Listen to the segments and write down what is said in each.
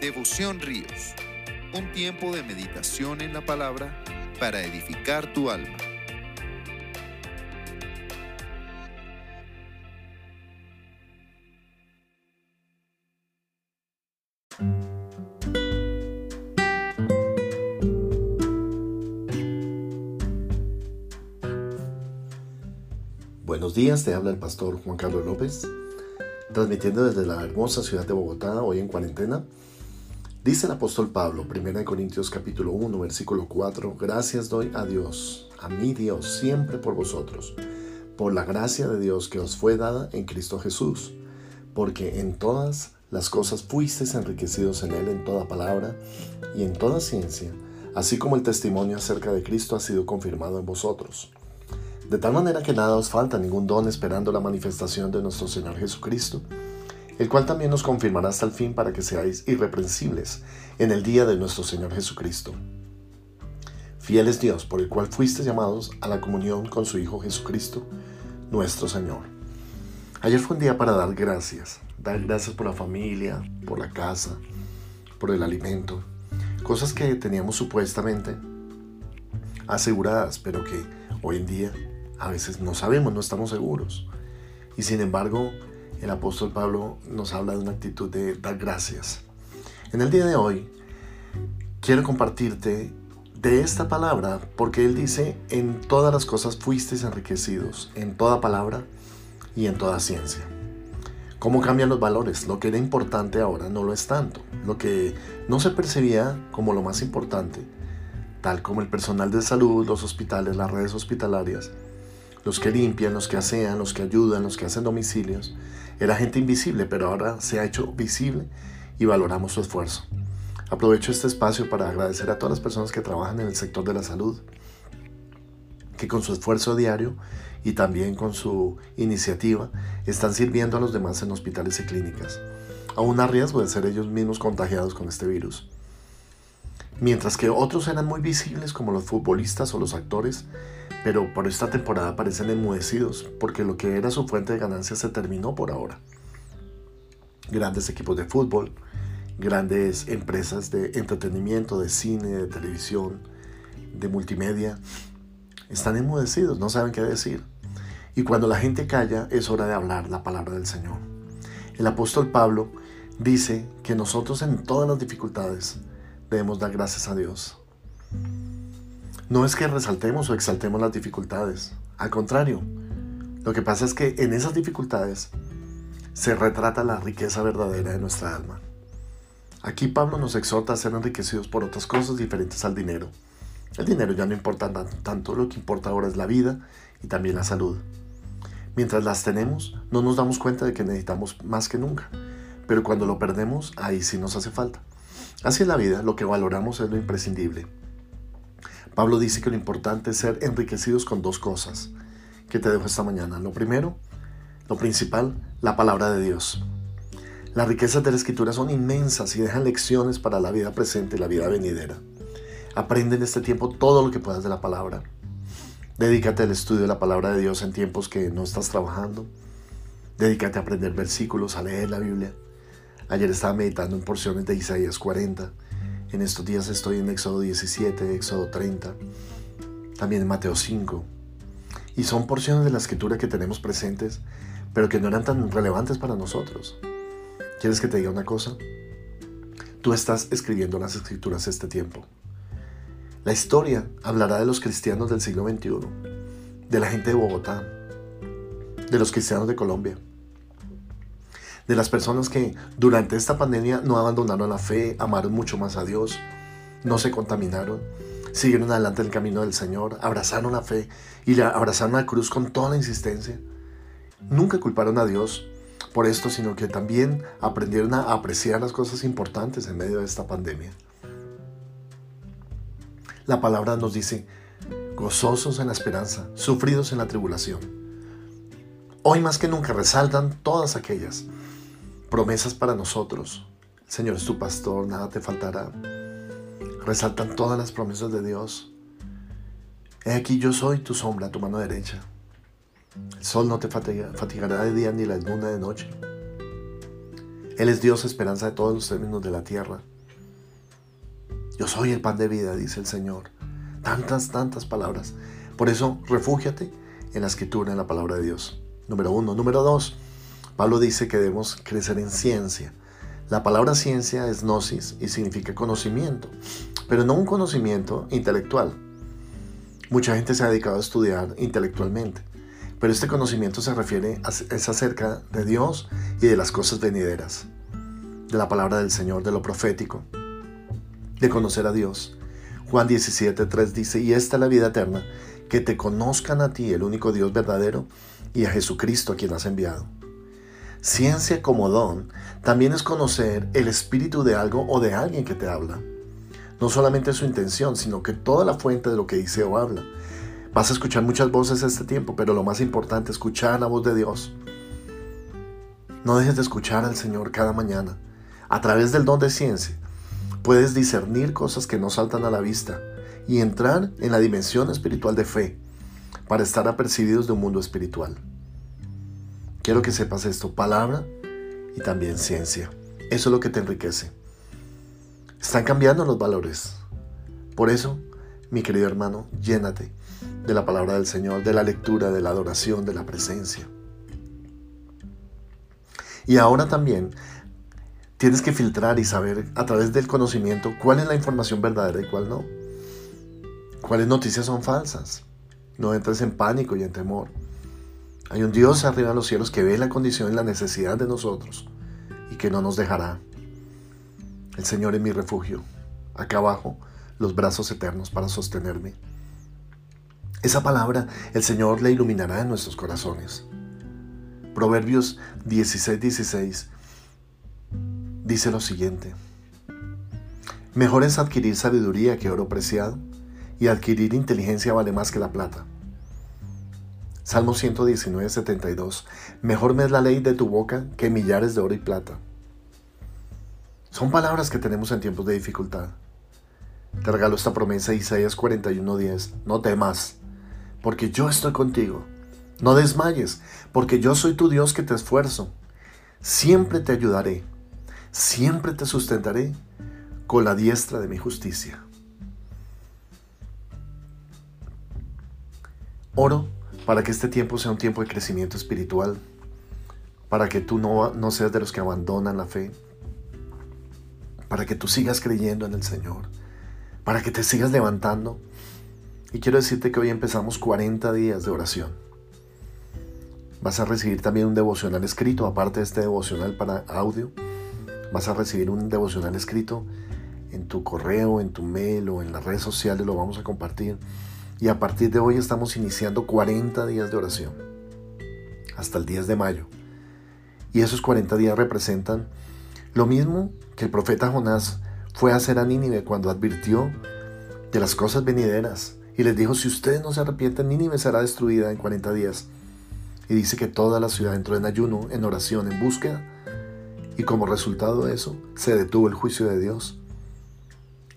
Devoción Ríos, un tiempo de meditación en la palabra para edificar tu alma. Buenos días, te habla el pastor Juan Carlos López, transmitiendo desde la hermosa ciudad de Bogotá, hoy en cuarentena. Dice el apóstol Pablo, 1 Corintios capítulo 1, versículo 4, gracias doy a Dios, a mi Dios, siempre por vosotros, por la gracia de Dios que os fue dada en Cristo Jesús, porque en todas las cosas fuisteis enriquecidos en Él en toda palabra y en toda ciencia, así como el testimonio acerca de Cristo ha sido confirmado en vosotros. De tal manera que nada os falta ningún don esperando la manifestación de nuestro Señor Jesucristo, el cual también nos confirmará hasta el fin para que seáis irreprensibles en el día de nuestro Señor Jesucristo. Fiel es Dios, por el cual fuiste llamados a la comunión con su Hijo Jesucristo, nuestro Señor. Ayer fue un día para dar gracias, dar gracias por la familia, por la casa, por el alimento, cosas que teníamos supuestamente aseguradas, pero que hoy en día a veces no sabemos, no estamos seguros. Y sin embargo, el apóstol Pablo nos habla de una actitud de dar gracias. En el día de hoy quiero compartirte de esta palabra porque él dice, en todas las cosas fuisteis enriquecidos, en toda palabra y en toda ciencia. ¿Cómo cambian los valores? Lo que era importante ahora no lo es tanto. Lo que no se percibía como lo más importante, tal como el personal de salud, los hospitales, las redes hospitalarias, los que limpian, los que asean, los que ayudan, los que hacen domicilios. Era gente invisible, pero ahora se ha hecho visible y valoramos su esfuerzo. Aprovecho este espacio para agradecer a todas las personas que trabajan en el sector de la salud, que con su esfuerzo diario y también con su iniciativa están sirviendo a los demás en hospitales y clínicas, aún a riesgo de ser ellos mismos contagiados con este virus. Mientras que otros eran muy visibles como los futbolistas o los actores, pero por esta temporada parecen enmudecidos porque lo que era su fuente de ganancia se terminó por ahora. Grandes equipos de fútbol, grandes empresas de entretenimiento, de cine, de televisión, de multimedia, están enmudecidos, no saben qué decir. Y cuando la gente calla es hora de hablar la palabra del Señor. El apóstol Pablo dice que nosotros en todas las dificultades debemos dar gracias a Dios. No es que resaltemos o exaltemos las dificultades, al contrario, lo que pasa es que en esas dificultades se retrata la riqueza verdadera de nuestra alma. Aquí Pablo nos exhorta a ser enriquecidos por otras cosas diferentes al dinero. El dinero ya no importa tanto, lo que importa ahora es la vida y también la salud. Mientras las tenemos, no nos damos cuenta de que necesitamos más que nunca, pero cuando lo perdemos, ahí sí nos hace falta. Así es la vida, lo que valoramos es lo imprescindible. Pablo dice que lo importante es ser enriquecidos con dos cosas que te dejo esta mañana. Lo primero, lo principal, la palabra de Dios. Las riquezas de la escritura son inmensas y dejan lecciones para la vida presente y la vida venidera. Aprende en este tiempo todo lo que puedas de la palabra. Dedícate al estudio de la palabra de Dios en tiempos que no estás trabajando. Dedícate a aprender versículos, a leer la Biblia. Ayer estaba meditando en porciones de Isaías 40 en estos días estoy en Éxodo 17, Éxodo 30, también en Mateo 5. Y son porciones de la escritura que tenemos presentes, pero que no eran tan relevantes para nosotros. ¿Quieres que te diga una cosa? Tú estás escribiendo las escrituras este tiempo. La historia hablará de los cristianos del siglo XXI, de la gente de Bogotá, de los cristianos de Colombia, de las personas que durante esta pandemia no abandonaron la fe, amaron mucho más a Dios, no se contaminaron, siguieron adelante el camino del Señor, abrazaron la fe y le abrazaron la cruz con toda la insistencia. Nunca culparon a Dios por esto, sino que también aprendieron a apreciar las cosas importantes en medio de esta pandemia. La palabra nos dice, gozosos en la esperanza, sufridos en la tribulación. Hoy más que nunca resaltan todas aquellas promesas para nosotros. Señor es tu pastor, nada te faltará. Resaltan todas las promesas de Dios. He aquí yo soy tu sombra, tu mano derecha. El sol no te fatigará de día ni la luna de noche. Él es Dios, esperanza de todos los términos de la tierra. Yo soy el pan de vida, dice el Señor. Tantas, tantas palabras. Por eso, refúgiate en la escritura, en la palabra de Dios. Número uno. Número dos, Pablo dice que debemos crecer en ciencia. La palabra ciencia es gnosis y significa conocimiento, pero no un conocimiento intelectual. Mucha gente se ha dedicado a estudiar intelectualmente, pero este conocimiento se refiere, a, es acerca de Dios y de las cosas venideras, de la palabra del Señor, de lo profético, de conocer a Dios. Juan 17.3 dice, y esta es la vida eterna, que te conozcan a ti, el único Dios verdadero, y a Jesucristo a quien has enviado. Ciencia como don también es conocer el espíritu de algo o de alguien que te habla. No solamente su intención, sino que toda la fuente de lo que dice o habla. Vas a escuchar muchas voces este tiempo, pero lo más importante, escuchar la voz de Dios. No dejes de escuchar al Señor cada mañana. A través del don de ciencia, puedes discernir cosas que no saltan a la vista y entrar en la dimensión espiritual de fe para estar apercibidos de un mundo espiritual. Quiero que sepas esto, palabra y también ciencia. Eso es lo que te enriquece. Están cambiando los valores. Por eso, mi querido hermano, llénate de la palabra del Señor, de la lectura, de la adoración, de la presencia. Y ahora también tienes que filtrar y saber a través del conocimiento cuál es la información verdadera y cuál no. Cuáles noticias son falsas. No entres en pánico y en temor. Hay un Dios arriba de los cielos que ve la condición y la necesidad de nosotros y que no nos dejará. El Señor es mi refugio. Acá abajo, los brazos eternos para sostenerme. Esa palabra el Señor le iluminará en nuestros corazones. Proverbios 16, 16 dice lo siguiente. Mejor es adquirir sabiduría que oro preciado, y adquirir inteligencia vale más que la plata. Salmo 119, 72. Mejor me es la ley de tu boca que millares de oro y plata. Son palabras que tenemos en tiempos de dificultad. Te regalo esta promesa Isaías 41:10. No temas, porque yo estoy contigo. No desmayes, porque yo soy tu Dios que te esfuerzo. Siempre te ayudaré, siempre te sustentaré con la diestra de mi justicia. Oro para que este tiempo sea un tiempo de crecimiento espiritual, para que tú no, no seas de los que abandonan la fe, para que tú sigas creyendo en el Señor, para que te sigas levantando. Y quiero decirte que hoy empezamos 40 días de oración. Vas a recibir también un devocional escrito, aparte de este devocional para audio, vas a recibir un devocional escrito en tu correo, en tu mail o en las redes sociales, lo vamos a compartir y a partir de hoy estamos iniciando 40 días de oración, hasta el 10 de mayo. Y esos 40 días representan lo mismo que el profeta Jonás fue a hacer a Nínive cuando advirtió de las cosas venideras y les dijo, si ustedes no se arrepienten, Nínive será destruida en 40 días. Y dice que toda la ciudad entró en ayuno, en oración, en búsqueda. Y como resultado de eso, se detuvo el juicio de Dios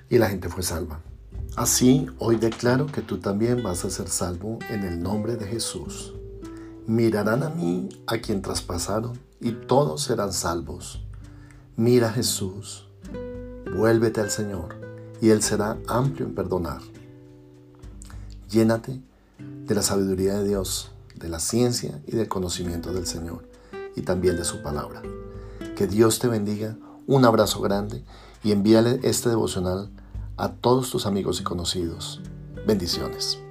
y la gente fue salva. Así, hoy declaro que tú también vas a ser salvo en el nombre de Jesús. Mirarán a mí, a quien traspasaron, y todos serán salvos. Mira Jesús, vuélvete al Señor, y Él será amplio en perdonar. Llénate de la sabiduría de Dios, de la ciencia y del conocimiento del Señor, y también de su palabra. Que Dios te bendiga, un abrazo grande, y envíale este devocional a todos tus amigos y conocidos. Bendiciones.